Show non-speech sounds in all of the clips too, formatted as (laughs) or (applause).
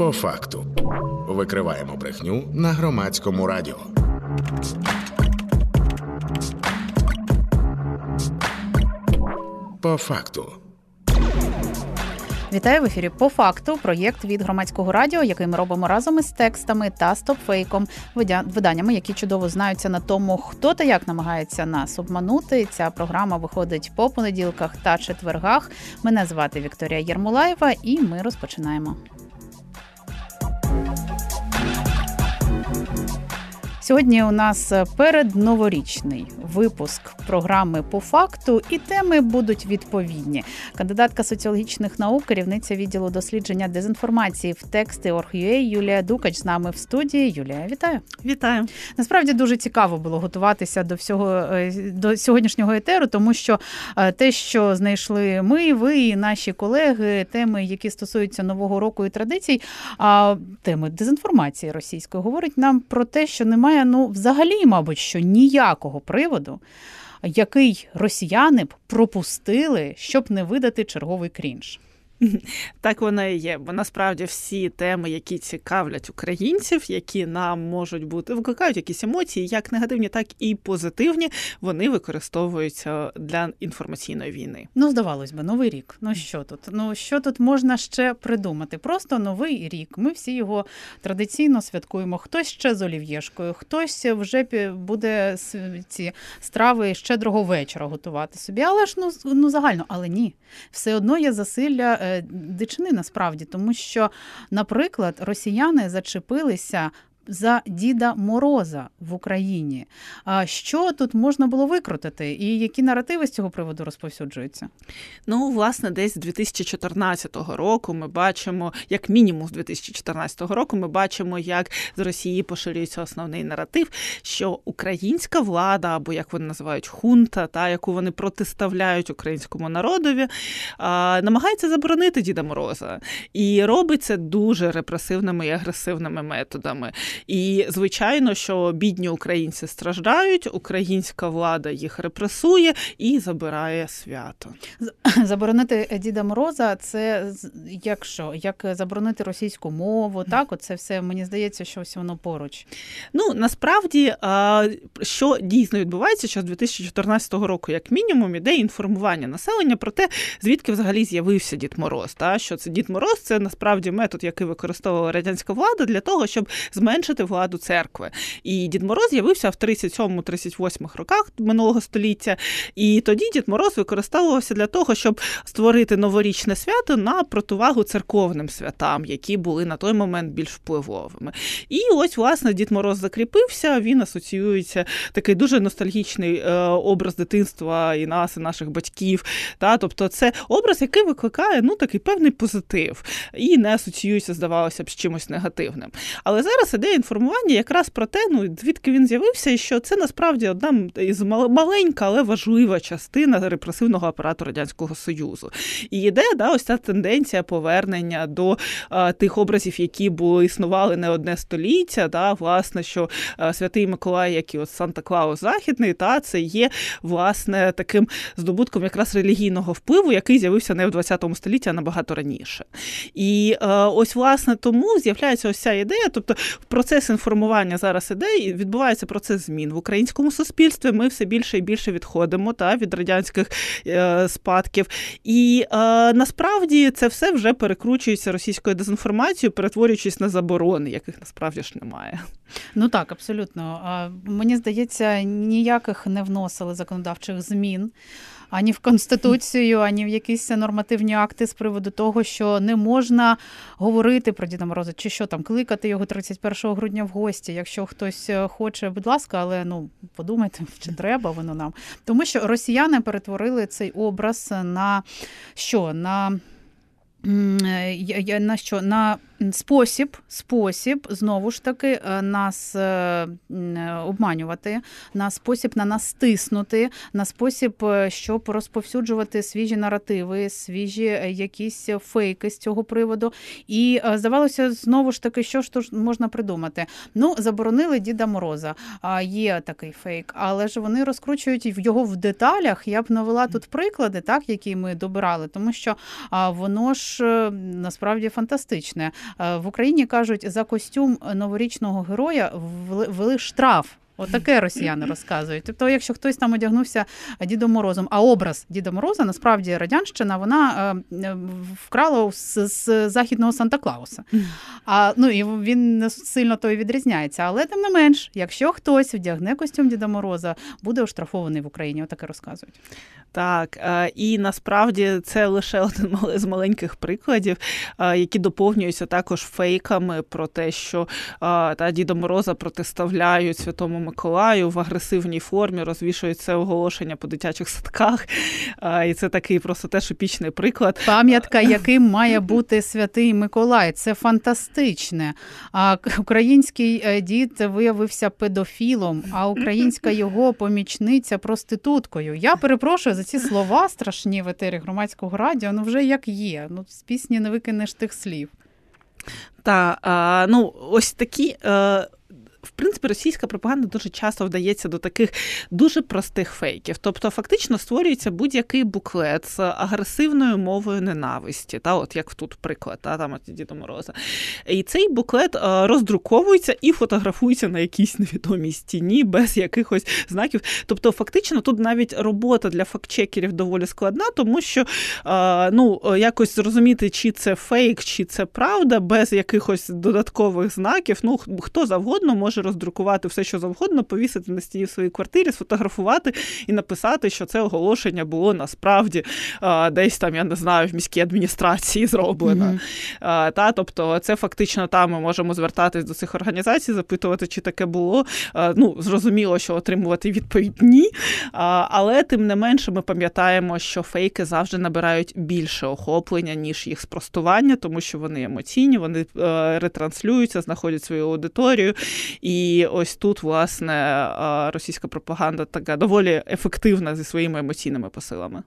По факту викриваємо брехню на громадському радіо. По факту. Вітаю в ефірі по факту. Проєкт від громадського радіо, який ми робимо разом із текстами та стопфейком, виданнями, які чудово знаються на тому, хто та як намагається нас обманути. Ця програма виходить по понеділках та четвергах. Мене звати Вікторія Єрмолаєва, і ми розпочинаємо. Сьогодні у нас передноворічний випуск програми по факту, і теми будуть відповідні. Кандидатка соціологічних наук, керівниця відділу дослідження дезінформації в тексти Орг.ua Юлія Дукач з нами в студії. Юлія, вітаю! Вітаю! Насправді дуже цікаво було готуватися до всього е, до сьогоднішнього етеру, тому що е, те, що знайшли ми, ви і наші колеги, теми, які стосуються нового року і традицій, а теми дезінформації російської говорить нам про те, що немає ну взагалі, мабуть, що ніякого приводу, який росіяни б пропустили, щоб не видати черговий крінж. (laughs) Так воно і є, бо насправді всі теми, які цікавлять українців, які нам можуть бути викликають якісь емоції, як негативні, так і позитивні, вони використовуються для інформаційної війни. Ну, здавалось би, новий рік. Ну що тут? Ну що тут можна ще придумати? Просто новий рік. Ми всі його традиційно святкуємо. Хтось ще з олів'єшкою, хтось вже буде ці страви щедрого вечора готувати собі. Але ж ну ну загально, але ні, все одно є засилля. Дичини насправді, тому що, наприклад, росіяни зачепилися за Діда Мороза в Україні. А що тут можна було викрутити, і які наративи з цього приводу розповсюджуються? Ну, власне, десь з 2014 року ми бачимо, як мінімум з 2014 року, ми бачимо, як з Росії поширюється основний наратив, що українська влада, або як вони називають хунта, та яку вони протиставляють українському народові, намагається заборонити Діда Мороза і робить це дуже репресивними і агресивними методами. І звичайно, що бідні українці страждають, українська влада їх репресує і забирає свято. (clears throat) Заборонити Діда Мороза, це як що? Як заборонити російську мову? Так, оце все мені здається, що ось воно поруч. Ну насправді, що дійсно відбувається, що з 2014 року, як мінімум, іде інформування населення про те, звідки взагалі з'явився Дід Мороз. Та що це Дід Мороз, це насправді метод, який використовувала радянська влада для того, щоб зменшити зменшити владу церкви. І Дід Мороз з'явився в 37-38 роках минулого століття. І тоді Дід Мороз використовувався для того, щоб створити новорічне свято на противагу церковним святам, які були на той момент більш впливовими. І ось, власне, Дід Мороз закріпився, він асоціюється такий дуже ностальгічний е, образ дитинства і нас, і наших батьків. Та? Тобто це образ, який викликає ну, такий певний позитив і не асоціюється, здавалося б, з чимось негативним. Але зараз іде інформування якраз про те, ну звідки він з'явився, і що це насправді одна із маленька, але важлива частина репресивного апарату радянського союзу. І йде да, ось ця тенденція повернення до а, тих образів, які були існували не одне століття. Да, Власне, що а, святий Миколай, як і от Санта Клаус Західний, та це є власне таким здобутком якраз релігійного впливу, який з'явився не в 20 столітті, а набагато раніше. І а, ось власне тому з'являється ось ця ідея, тобто процес інформування зараз іде, і відбувається процес змін в українському суспільстві. Ми все більше і більше відходимо та від радянських е, спадків. І е, насправді це все вже перекручується російською дезінформацією, перетворюючись на заборони, яких насправді ж немає. Ну так, абсолютно. Мені здається, ніяких не вносили законодавчих змін ані в конституцію, ані в якісь нормативні акти з приводу того, що не можна говорити про Діда Мороза, чи що там кликати його 31 грудня в гості. Якщо хтось е, хоче, будь ласка, але ну подумайте, (laughs) чи треба воно нам, тому що росіяни перетворили цей образ на що? На Е, на що на спосіб, спосіб знову ж таки е, нас е, обманювати, на спосіб на нас стиснути, на спосіб, щоб розповсюджувати свіжі наративи, свіжі якісь фейки з цього приводу. І здавалося, знову ж таки, що ж тут можна придумати? Ну, заборонили Діда Мороза. Є такий фейк, але ж вони розкручують його в деталях. Я б навела тут приклади, так які ми добирали, тому що воно ж насправді фантастичне. В Україні кажуть, за костюм новорічного героя ввели штраф. Отаке росіяни розказують. Тобто, якщо хтось там одягнувся Дідом Морозом, а образ Діда Мороза насправді радянщина вона е, вкрала з, з західного Санта Клауса. А ну і він не сильно то і відрізняється. Але тим не менш, якщо хтось вдягне костюм Діда Мороза, буде оштрафований в Україні. Отаке розказують. Так, е, і насправді це лише один (laughs) з маленьких прикладів, е, які доповнюються також фейками про те, що та Діда Мороза протиставляють Святому Миколаю в агресивній формі, розвішують це оголошення по дитячих садках. І це такий просто теж епічний приклад. Пам'ятка, яким (laughs) має бути святий Миколай. Це фантастичне. А український е, дід виявився педофілом, а українська його помічниця проституткою. Я перепрошую за ці слова страшні в етері громадського радіо. Ну вже як є. Ну з пісні не викинеш тих слів. Та ну ось такі. В принципі, російська пропаганда дуже часто вдається до таких дуже простих фейків. Тобто, фактично створюється будь-який буклет з агресивною мовою ненависті, та от як тут приклад, та там от Діда Мороза. І цей буклет е, роздруковується і фотографується на якійсь невідомій стіні без якихось знаків. Тобто, фактично, тут навіть робота для фактчекерів доволі складна, тому що е, ну, якось зрозуміти, чи це фейк, чи це правда, без якихось додаткових знаків. Ну хто завгодно може може роздрукувати все, що завгодно, повісити на стіні в своїй квартирі, сфотографувати і написати, що це оголошення було насправді десь там, я не знаю, в міській адміністрації зроблено. Mm-hmm. Та, Тобто, це фактично там ми можемо звертатись до цих організацій, запитувати, чи таке було. Ну, Зрозуміло, що отримувати відповідь ні. Але тим не менше, ми пам'ятаємо, що фейки завжди набирають більше охоплення, ніж їх спростування, тому що вони емоційні, вони е, ретранслюються, знаходять свою аудиторію. І ось тут, власне, російська пропаганда така доволі ефективна зі своїми емоційними посилами.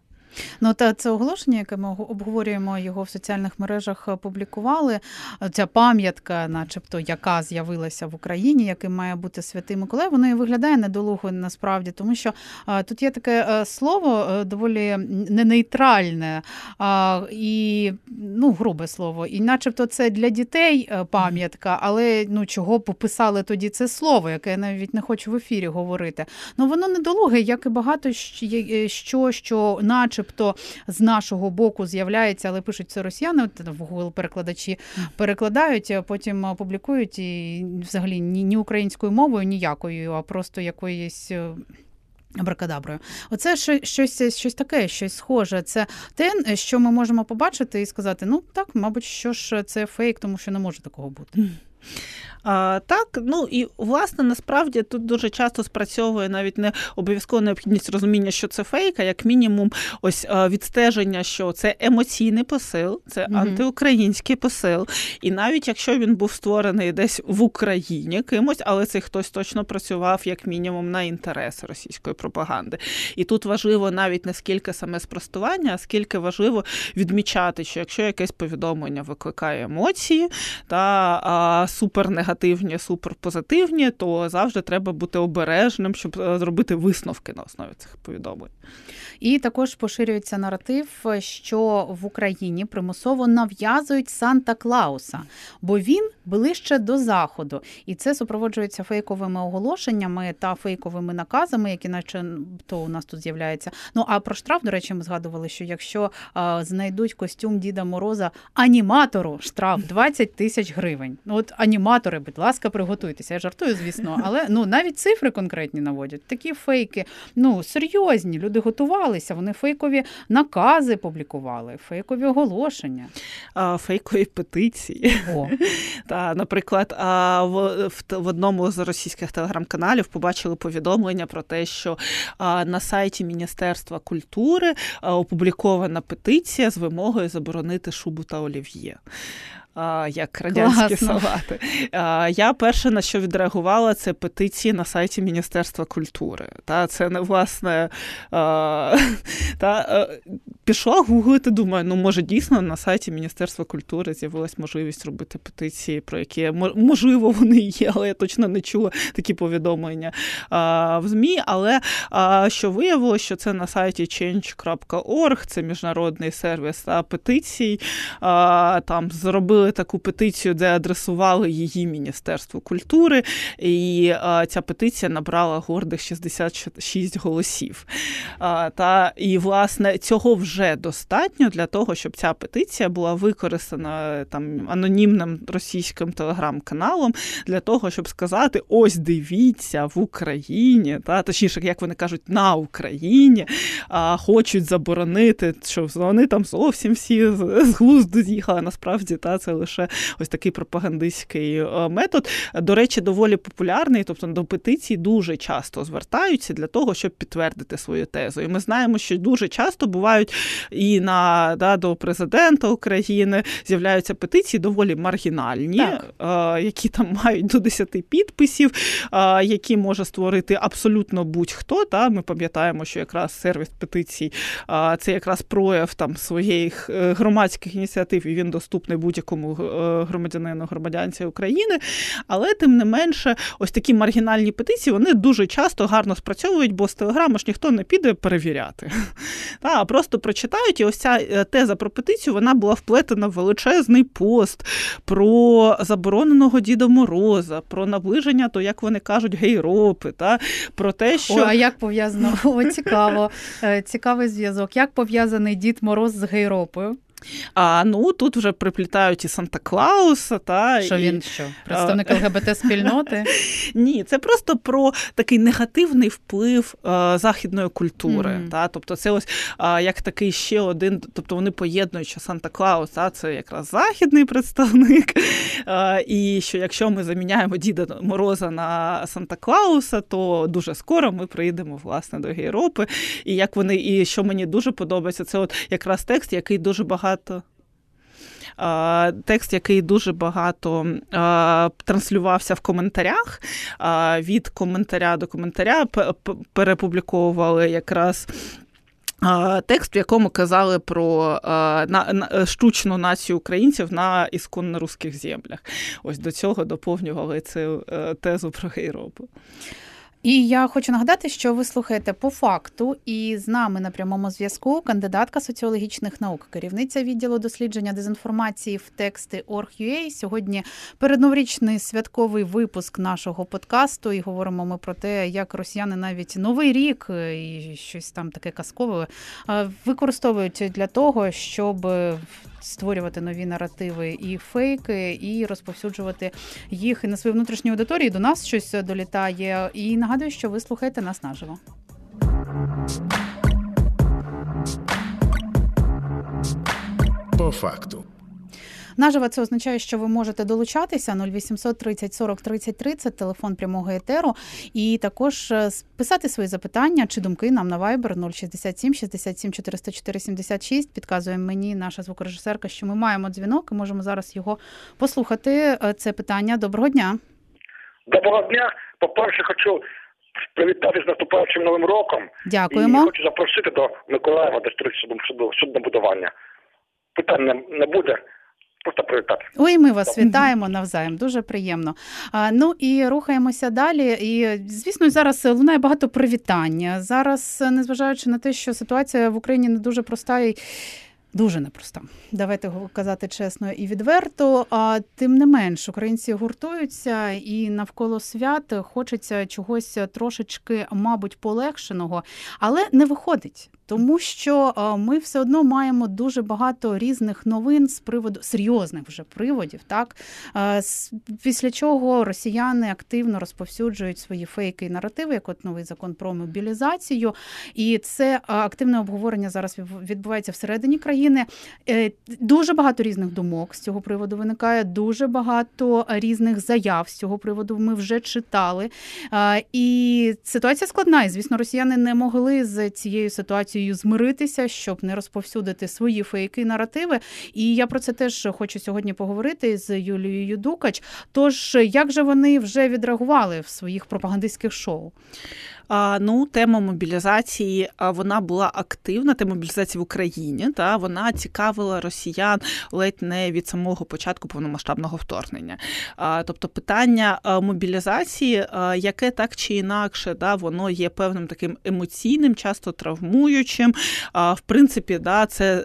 Ну та це оголошення, яке ми обговорюємо його в соціальних мережах, е, публікували. Ця пам'ятка, начебто, яка з'явилася в Україні, яким має бути святий Миколай, воно і виглядає недолуго насправді, тому що а, тут є таке е, слово е, доволі ненейтральне і ну, грубе слово. І начебто це для дітей пам'ятка, але ну чого пописали тоді це слово, яке я навіть не хочу в ефірі говорити. Ну воно недолуге, як і багато що, що наче начебто з нашого боку з'являється, але пишуть це росіяни. В Google перекладачі перекладають, а потім публікують і взагалі ні, українською мовою, ніякою, а просто якоюсь. Е, Абракадаброю. Оце щось щось таке, щось схоже. Це те, що ми можемо побачити і сказати: ну так, мабуть, що ж це фейк, тому що не може такого бути. А, Так, ну і власне насправді тут дуже часто спрацьовує навіть не обов'язково необхідність розуміння, що це фейк, а як мінімум, ось відстеження, що це емоційний посил, це mm антиукраїнський посил. І навіть якщо він був створений десь в Україні кимось, але цей хтось точно працював як мінімум на інтереси російської пропаганди. І тут важливо навіть не скільки саме спростування, а скільки важливо відмічати, що якщо якесь повідомлення викликає емоції та а, супернегативні негативні, суперпозитивні, то завжди треба бути обережним, щоб е, зробити висновки на основі цих повідомлень. І також поширюється наратив, що в Україні примусово нав'язують Санта Клауса, бо він ближче до заходу, і це супроводжується фейковими оголошеннями та фейковими наказами, які наче то у нас тут з'являється. Ну а про штраф, до речі, ми згадували, що якщо а, знайдуть костюм Діда Мороза аніматору, штраф 20 тисяч гривень. Ну от аніматори, будь ласка, приготуйтеся. Я жартую, звісно, але ну навіть цифри конкретні наводять. Такі фейки, ну серйозні. Люди готувалися, вони фейкові накази публікували, фейкові оголошення, а, фейкові петиції. О. (laughs) Та, Наприклад, в, в одному з російських телеграм-каналів побачили повідомлення про те, що на сайті Міністерства культури опублікована петиція з вимогою заборонити шубу та олів'є як радянські Класно. салати. Я перше на що відреагувала, це петиції на сайті Міністерства культури. Та Це не власне (laughs) та, е, пішла гуглити, думаю, ну може дійсно на сайті Міністерства культури з'явилась можливість робити петиції, про які можливо вони є, але я точно не чула такі повідомлення в ЗМІ. Але що виявилося, що це на сайті change.org, це міжнародний сервіс петицій. Там зробили зробили таку петицію, де адресували її Міністерству культури, і ця петиція набрала гордих 66 голосів. Та і власне цього вже достатньо для того, щоб ця петиція була використана там анонімним російським телеграм-каналом для того, щоб сказати: ось дивіться в Україні, та точніше, як вони кажуть, на Україні а, хочуть заборонити, що вони там зовсім всі з глузду з'їхали. Насправді, та це лише ось такий пропагандистський е, метод. До речі, доволі популярний, тобто до петицій дуже часто звертаються для того, щоб підтвердити свою тезу. І ми знаємо, що дуже часто бувають і на да, до президента України з'являються петиції доволі маргінальні, так. Е, які там мають до 10 підписів, е, які може створити абсолютно будь-хто. Та Ми пам'ятаємо, що якраз сервіс петицій це якраз прояв там своїх громадських ініціатив, і він доступний будь-якому громадянину громадянці України. Але тим не менше, ось такі маргінальні петиції вони дуже часто гарно спрацьовують, бо з телеграму ж ніхто не піде перевіряти. А просто прочитають, і ось ця теза про петицію вона була вплетена в величезний пост про забороненого Діда Мороза, про наближення, то як вони кажуть, гейропи, та про те, що О, а як пов'язано О, цікаво, е, цікавий зв'язок. Як пов'язаний Дід Мороз з гейропою? А ну тут вже приплітають і Санта Клауса, та що і... він що представник ЛГБТ спільноти? (laughs) Ні, це просто про такий негативний вплив а, західної культури. Mm-hmm. Та тобто, це ось а, як такий ще один, тобто вони поєднують, що Санта Клаус, та це якраз західний представник. (laughs) А, і що якщо ми заміняємо Діда Мороза на Санта Клауса, то дуже скоро ми прийдемо власне до Європи. І як вони, і що мені дуже подобається, це от якраз текст, який дуже багато багато. Текст, який дуже багато транслювався в коментарях. Від коментаря до коментаря перепубліковували якраз. Текст, в якому казали про на, штучну націю українців на ісконно русських землях. Ось до цього доповнювали цю е, тезу про Європу. І я хочу нагадати, що ви слухаєте по факту, і з нами на прямому зв'язку кандидатка соціологічних наук, керівниця відділу дослідження дезінформації в тексти Org.ua. Сьогодні передноворічний святковий випуск нашого подкасту. І говоримо ми про те, як росіяни навіть новий рік і щось там таке казкове використовують для того, щоб створювати нові наративи і фейки, і розповсюджувати їх на свою внутрішню аудиторію. До нас щось долітає. І нагадую, що ви слухаєте нас наживо. По факту. Наживо це означає, що ви можете долучатися 0800 30 40 33, це телефон прямого етеру, і також е, писати свої запитання чи думки нам на Viber 067 67 404 76. Підказує мені наша звукорежисерка, що ми маємо дзвінок і можемо зараз його послухати. Е, це питання. Доброго дня. Доброго дня. По перше, хочу. Привітати з наступаючим новим роком. Дякуємо. І Хочу запросити до Миколаєва до суднобудування. Питань не буде. Просто привітати. Ой, ми вас вітаємо навзаєм. Дуже приємно. А, Ну і рухаємося далі. І звісно, зараз лунає багато привітання. Зараз, незважаючи на те, що ситуація в Україні не дуже проста і. Дуже непроста, давайте казати чесно і відверто. А тим не менш, українці гуртуються, і навколо свят хочеться чогось трошечки, мабуть, полегшеного, але не виходить тому що ми все одно маємо дуже багато різних новин з приводу серйозних вже приводів, так після чого росіяни активно розповсюджують свої фейки і наративи, як от новий закон про мобілізацію, і це активне обговорення зараз відбувається всередині країни. Е, дуже багато різних думок з цього приводу виникає. Дуже багато різних заяв з цього приводу. Ми вже читали. І ситуація складна. І звісно, росіяни не могли з цією ситуацією ситуацією змиритися, щоб не розповсюдити свої фейки наративи. І я про це теж хочу сьогодні поговорити з Юлією Дукач. Тож як же вони вже відреагували в своїх пропагандистських шоу? Ну, тема мобілізації вона була активна. Тема мобілізації в Україні. Та вона цікавила росіян ледь не від самого початку повномасштабного вторгнення. Тобто, питання мобілізації, яке так чи інакше, да, воно є певним таким емоційним, часто травмуючим. В принципі, да, це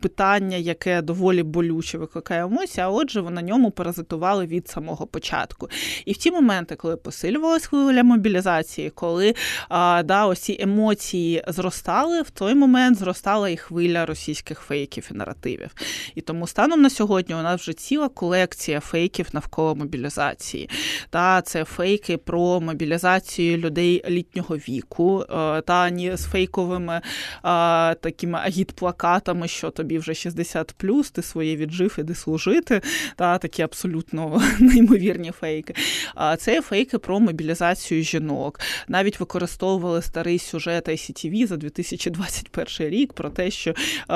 питання, яке доволі болюче викликає емоції, а отже, на ньому паразитували від самого початку. І в ті моменти, коли посилювалась хвиля мобілізації, коли а, да, ось ці емоції зростали, в той момент зростала і хвиля російських фейків і наративів. І тому станом на сьогодні у нас вже ціла колекція фейків навколо мобілізації. Та Це фейки про мобілізацію людей літнього віку, е, та ні з фейковими а, такими агітплакатами, що тобі вже 60 плюс, ти своє віджив, іди служити. Та Такі абсолютно (laughs) неймовірні фейки. А Це фейки про мобілізацію жінок. Навіть використовували старий сюжет ICTV за 2021 рік про те, що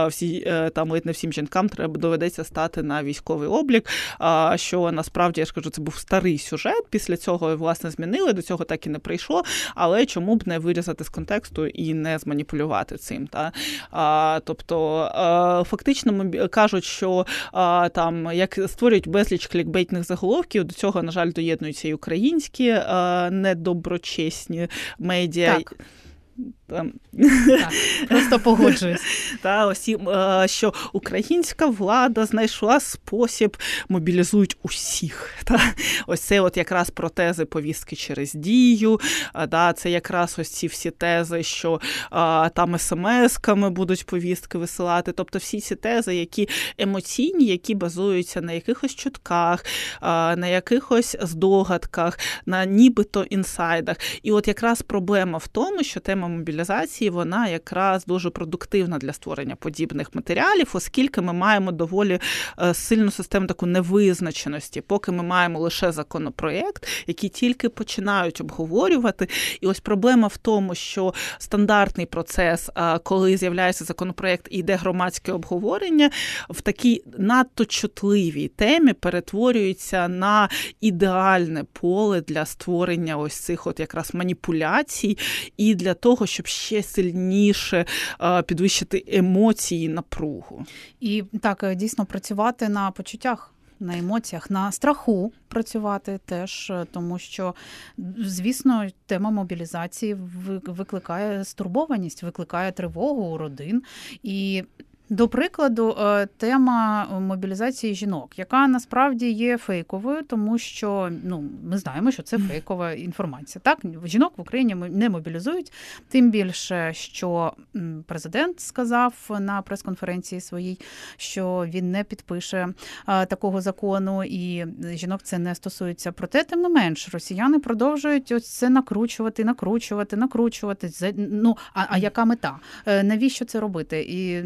всі е, там ледь не всім жінкам треба доведеться стати на військовий облік. Що насправді я ж кажу, це був старий сюжет. Після цього власне змінили. До цього так і не прийшло. Але чому б не вирізати з контексту і не зманіпулювати цим? Та а, Тобто фактично кажуть, що а, там як створюють безліч клікбейтних заголовків, до цього на жаль доєднуються і українські недоброчесні медіа. Так. Так, Просто погоджуюсь. (laughs) Та ось що українська влада знайшла спосіб мобілізують усіх. Та ось це от якраз про тези повістки через дію. Та, Це якраз ось ці всі тези, що а, там смс-ками будуть повістки висилати. Тобто всі ці тези, які емоційні, які базуються на якихось чутках, а, на якихось здогадках, на нібито інсайдах. І от якраз проблема в тому, що тема мобілізації вона якраз дуже продуктивна для створення подібних матеріалів, оскільки ми маємо доволі е, сильну систему таку невизначеності, поки ми маємо лише законопроєкт, який тільки починають обговорювати. І ось проблема в тому, що стандартний процес, коли з'являється законопроєкт і йде громадське обговорення, в такій надто чутливій темі перетворюється на ідеальне поле для створення ось цих от якраз маніпуляцій і для того, щоб ще сильніше підвищити емоції, напругу. І так е, дійсно працювати на почуттях. На емоціях, на страху працювати теж, е, тому що, звісно, тема мобілізації викликає стурбованість, викликає тривогу у родин. І до прикладу, е, тема мобілізації жінок, яка насправді є фейковою, тому що ну ми знаємо, що це фейкова інформація. Так, жінок в Україні не мобілізують, тим більше, що президент сказав на прес-конференції своїй, що він не підпише е, такого закону, і жінок це не стосується. Проте, тим не менш, росіяни продовжують ось це накручувати, накручувати, накручувати. Ну а, а яка мета? Е, навіщо це робити? І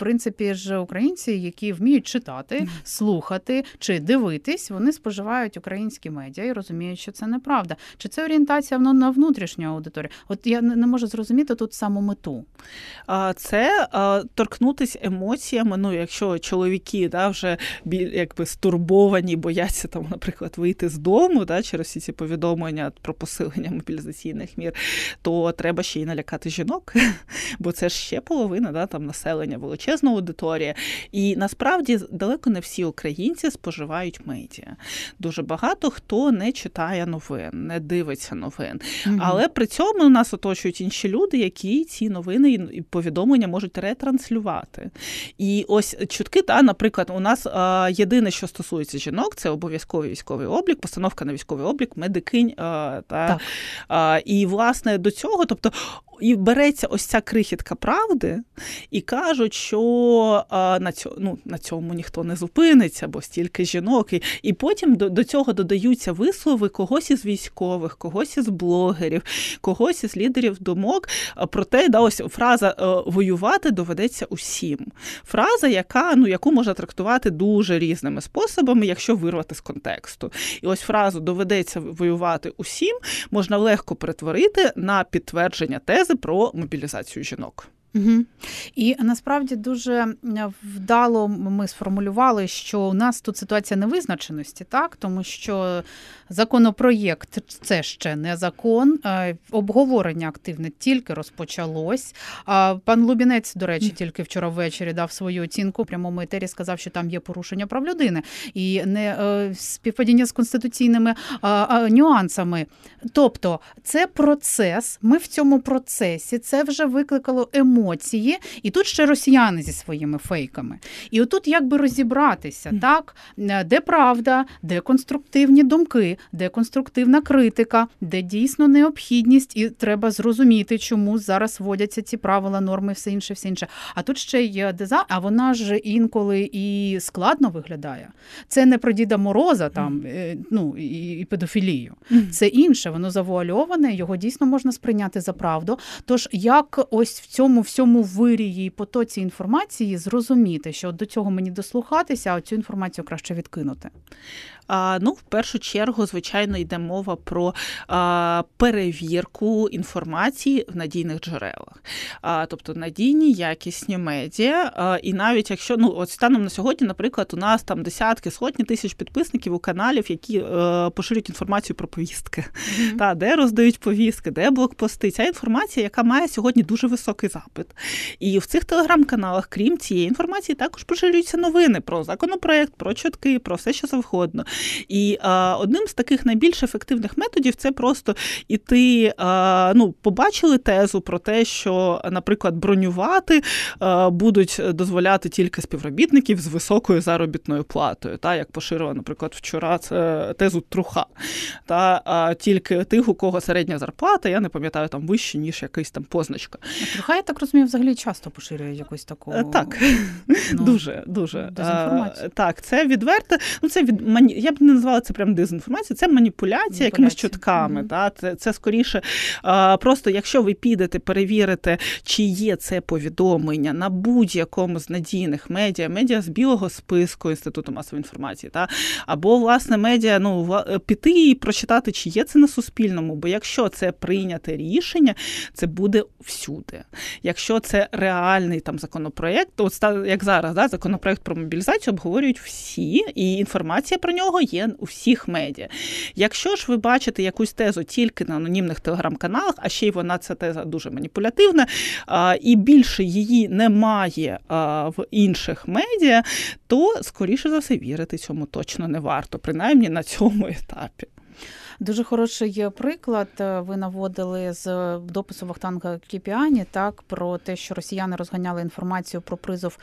принципі ж українці, які вміють читати, слухати чи дивитись, вони споживають українські медіа і розуміють, що це неправда. Чи це орієнтація воно на внутрішню аудиторію? От я не можу зрозуміти тут саму мету. Це торкнутися емоціями. Ну, якщо чоловіки да, вже якби стурбовані, бояться там, наприклад, вийти з дому, да, через всі ці повідомлення про посилення (laughs) мобілізаційних мір, то треба ще й налякати жінок, (laughs) бо це ж ще половина да, там населення величезне величезна аудиторія, і насправді далеко не всі українці споживають медіа. Дуже багато хто не читає новин, не дивиться новин. Угу. Але при цьому нас оточують інші люди, які ці новини і повідомлення можуть ретранслювати. І ось чутки, та, наприклад, у нас а, єдине, що стосується жінок, це обов'язковий військовий облік, постановка на військовий облік, медикинь. А, та, а, І власне до цього, тобто і береться ось ця крихітка правди, і кажуть, що а, на цьому ну, на цьому ніхто не зупиниться, бо стільки жінок. І, і потім до, до цього додаються вислови когось із військових, когось із блогерів, когось із лідерів думок. Про те, да, ось фраза е, воювати доведеться усім. Фраза, яка ну яку можна трактувати дуже різними способами, якщо вирвати з контексту. І ось фразу доведеться воювати усім можна легко перетворити на підтвердження тези про мобілізацію жінок. Угу. І насправді дуже вдало ми сформулювали, що у нас тут ситуація невизначеності, так тому що законопроєкт це ще не закон. Обговорення активне тільки розпочалось. Пан Лубінець, до речі, тільки вчора ввечері дав свою оцінку. Прямому етері сказав, що там є порушення прав людини і не е, співпадіння з конституційними нюансами. Тобто, це процес. Ми в цьому процесі це вже викликало емоції і тут ще росіяни зі своїми фейками. І отут якби розібратися, так де правда, де конструктивні думки, де конструктивна критика, де дійсно необхідність, і треба зрозуміти, чому зараз вводяться ці правила, норми, все інше, все інше. А тут ще є дизайн, а вона ж інколи і складно виглядає. Це не про Діда Мороза там е, ну і, і педофілію. Це інше, воно завуальоване, його дійсно можна сприйняти за правду. Тож як ось в цьому всьому вирії і потоці інформації зрозуміти, що до цього мені дослухатися, а цю інформацію краще відкинути. Ну, в першу чергу, звичайно, йде мова про перевірку інформації в надійних джерелах, тобто надійні, якісні медіа. І навіть якщо ну от станом на сьогодні, наприклад, у нас там десятки, сотні тисяч підписників у каналів, які е, поширюють інформацію про повістки, mm-hmm. та де роздають повістки, де блокпости. Ця інформація, яка має сьогодні дуже високий запит. І в цих телеграм-каналах, крім цієї інформації, також поширюються новини про законопроект, про чутки, про все, що завгодно. І а, одним з таких найбільш ефективних методів це просто іти, а, ну, побачили тезу про те, що, наприклад, бронювати будуть дозволяти тільки співробітників з високою заробітною платою, та як поширила, наприклад, вчора це тезу труха. Та а, тільки тих, у кого середня зарплата, я не пам'ятаю там вище, ніж якась там позначка. Труха, я так розумію, взагалі часто поширює якусь таку. Е, так, ну, (laughs) дуже дуже. Дезінформацію. Так, це відверте. Ну, це від я б не назвала це прям дезінформацією, це маніпуляція якимись чутками. Mm-hmm. Та? Це це скоріше. Просто якщо ви підете перевірите, чи є це повідомлення на будь-якому з надійних медіа, медіа з білого списку Інституту масової інформації, та? або власне медіа ну, е, піти і прочитати, чи є це на Суспільному, бо якщо це прийняте рішення, це буде всюди. Якщо це реальний там законопроєкт, то от як зараз да, законопроєкт про мобілізацію обговорюють всі, і інформація про нього є у всіх медіа. Якщо ж ви бачите якусь тезу тільки на анонімних телеграм-каналах, а ще й вона ця теза дуже маніпулятивна, і більше її немає в інших медіа, то скоріше за все вірити цьому точно не варто, принаймні на цьому етапі. Дуже хороший приклад. Е, ви наводили з допису Вахтанга Кіпіані так про те, що росіяни розганяли інформацію про призов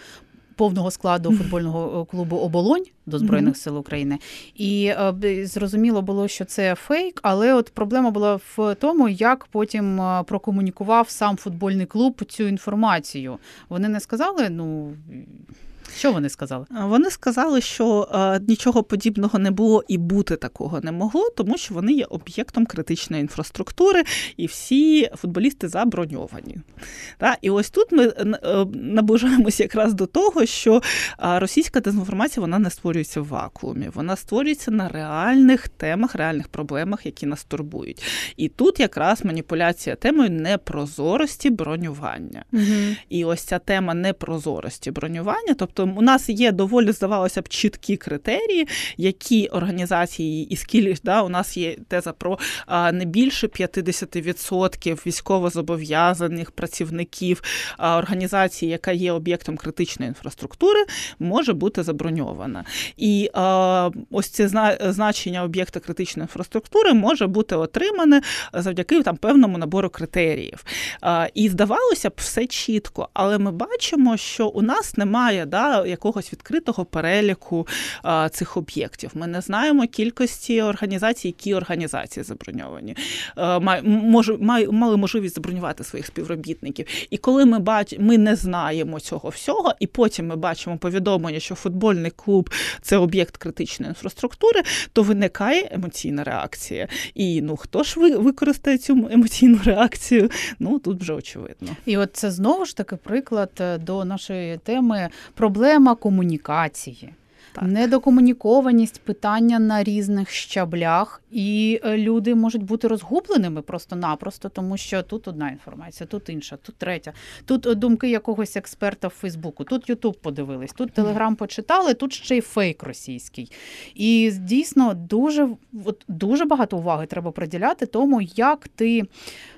повного складу футбольного е, клубу Оболонь до збройних сил України, і е, зрозуміло було, що це фейк, але от проблема була в тому, як потім е, прокомунікував сам футбольний клуб цю інформацію. Вони не сказали, ну. Що вони сказали? Вони сказали, що е, нічого подібного не було і бути такого не могло, тому що вони є об'єктом критичної інфраструктури, і всі футболісти заброньовані. Та? І ось тут ми е, наближаємося якраз до того, що російська дезінформація вона не створюється в вакуумі, вона створюється на реальних темах, реальних проблемах, які нас турбують. І тут якраз маніпуляція темою непрозорості бронювання. Угу. І ось ця тема непрозорості бронювання, тобто. Тобто у нас є доволі, здавалося б, чіткі критерії, які організації і скільки да, у нас є теза про не більше 50% військовозобов'язаних працівників організації, яка є об'єктом критичної інфраструктури, може бути заброньована. І ось це значення об'єкта критичної інфраструктури може бути отримане завдяки там певному набору критеріїв. І здавалося б, все чітко, але ми бачимо, що у нас немає да, якогось відкритого переліку а, цих об'єктів. Ми не знаємо кількості організацій, які організації заброньовані, а, мож, мали можливість забронювати своїх співробітників. І коли ми бач, ми не знаємо цього всього, і потім ми бачимо повідомлення, що футбольний клуб це об'єкт критичної інфраструктури, то виникає емоційна реакція. І ну хто ж використає цю емоційну реакцію? Ну тут вже очевидно. І от це знову ж таки приклад е, до нашої теми проблема комунікації. Так. недокомунікованість, питання на різних щаблях, і е, люди можуть бути розгубленими просто-напросто, тому що тут одна інформація, тут інша, тут третя, тут е, думки якогось експерта в Фейсбуку, тут Ютуб подивились, тут Телеграм почитали, тут ще й фейк російський. І дійсно дуже от, дуже багато уваги треба приділяти тому, як ти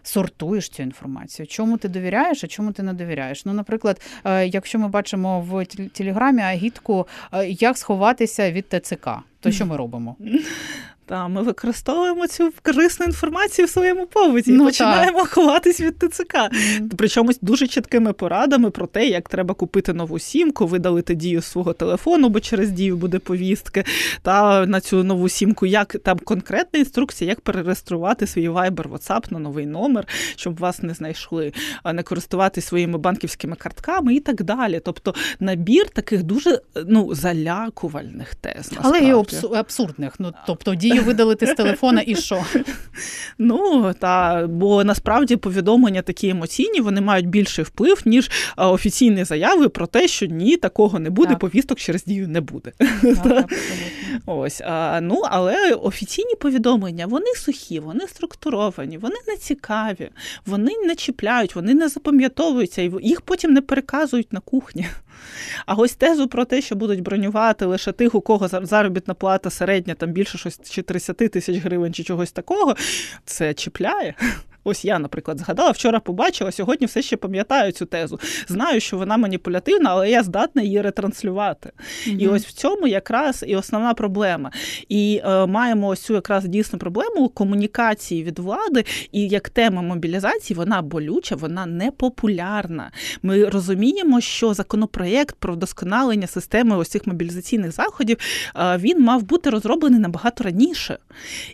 сортуєш цю інформацію, чому ти довіряєш, а чому ти не довіряєш. Ну, наприклад, е, якщо ми бачимо в тел- телеграмі агітку, е, як сховатися від ТЦК, то що ми робимо? (laughs) Та ми використовуємо цю корисну інформацію в своєму побуті Ну, і починаємо ховатись від ТЦК. Мгм. Причому з дуже чіткими порадами про те, як треба купити нову сімку, видалити дію свого телефону, бо через дію буде повістки. Та на цю нову сімку, як там конкретна інструкція, як перереєструвати свій Viber, WhatsApp на новий номер, щоб вас не знайшли, а не користуватися своїми банківськими картками і так далі. Тобто набір таких дуже ну залякувальних тез. Але і абсурдних. Ну тобто дію видалити з телефона і що? Ну та бо насправді повідомлення такі емоційні, вони мають більший вплив, ніж офіційні заяви про те, що ні, такого не буде, Так. повісток через дію не буде. Так. (laughs) Ось а, ну але офіційні повідомлення вони сухі, вони структуровані, вони не цікаві, вони не чіпляють, вони не запам'ятовуються, і їх потім не переказують на кухні. А ось тезу про те, що будуть бронювати лише тих, у кого зар- заробітна плата середня там більше щось чи 30 тисяч гривень, чи чогось такого, це чіпляє. Ось я, наприклад, згадала, вчора побачила, сьогодні все ще пам'ятаю цю тезу. Знаю, що вона маніпулятивна, але я здатна її ретранслювати. І ось в цьому якраз і основна проблема. І е, маємо ось цю якраз дійсну проблему комунікації від влади, і як тема мобілізації вона болюча, вона непопулярна. Ми розуміємо, що законопроєкт про вдосконалення системи ось цих мобілізаційних заходів е, він мав бути розроблений набагато раніше.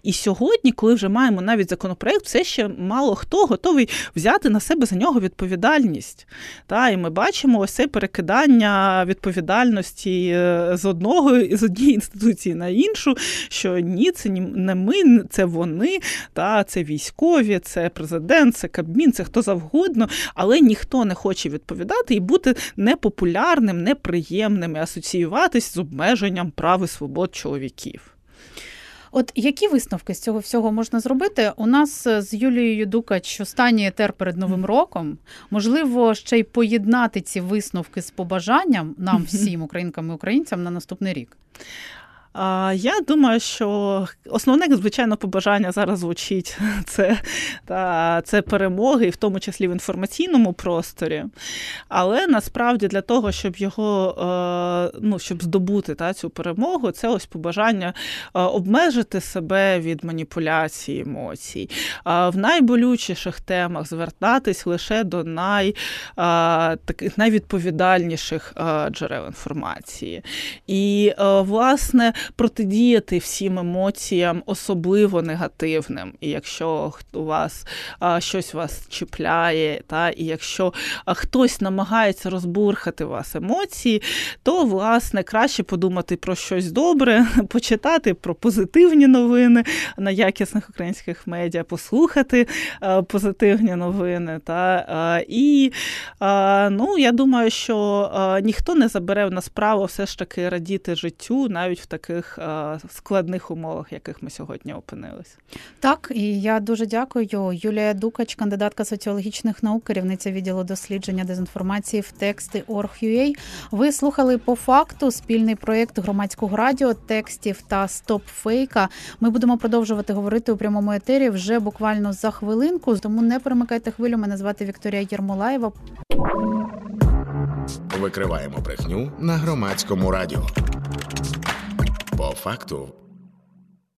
І сьогодні, коли вже маємо навіть законопроєкт, все ще мало хто готовий взяти на себе за нього відповідальність. Та, і ми бачимо ось це перекидання відповідальності е, з одного з однієї інституції на іншу, що ні, це не ми, це вони, та це військові, це президент, це Кабмін, це хто завгодно, але ніхто не хоче відповідати і бути непопулярним, неприємним і асоціюватись з обмеженням прав і свобод чоловіків. От які висновки з цього всього можна зробити? У нас е, з Юлією Дукач останній етер перед новим роком. Можливо, ще й поєднати ці висновки з побажанням нам (laughs) всім, українкам і українцям, на наступний рік. Я думаю, що основне, звичайно, побажання зараз звучить (laughs) це, та, це перемоги, і в тому числі в інформаційному просторі. Але насправді для того, щоб його е, ну, щоб здобути та, цю перемогу, це ось побажання е, обмежити себе від маніпуляції емоцій, в найболючіших темах звертатись лише до най, е, таких найвідповідальніших джерел інформації. І, власне, протидіяти всім емоціям, особливо негативним. І якщо у вас а, щось вас чіпляє, та і якщо хтось намагається розбурхати вас емоції, то власне краще подумати про щось добре, (laughs) почитати про позитивні новини на якісних українських медіа, послухати а, позитивні новини. Та, а, і ну, я думаю, що ніхто не забере в нас право все ж таки радіти життю навіть в таких а, складних умовах, яких ми сьогодні опинились. Так, і я дуже дякую. Юлія Дукач, кандидатка соціологічних наук, керівниця відділу дослідження дезінформації в тексти Org.ua. Ви слухали по факту спільний проєкт громадського радіо, текстів та стоп фейка. Ми будемо продовжувати говорити у прямому етері вже буквально за хвилинку. Тому не перемикайте хвилю. Мене звати Вікторія Єрмолаєва. Викриваємо брехню на громадському радіо. По факту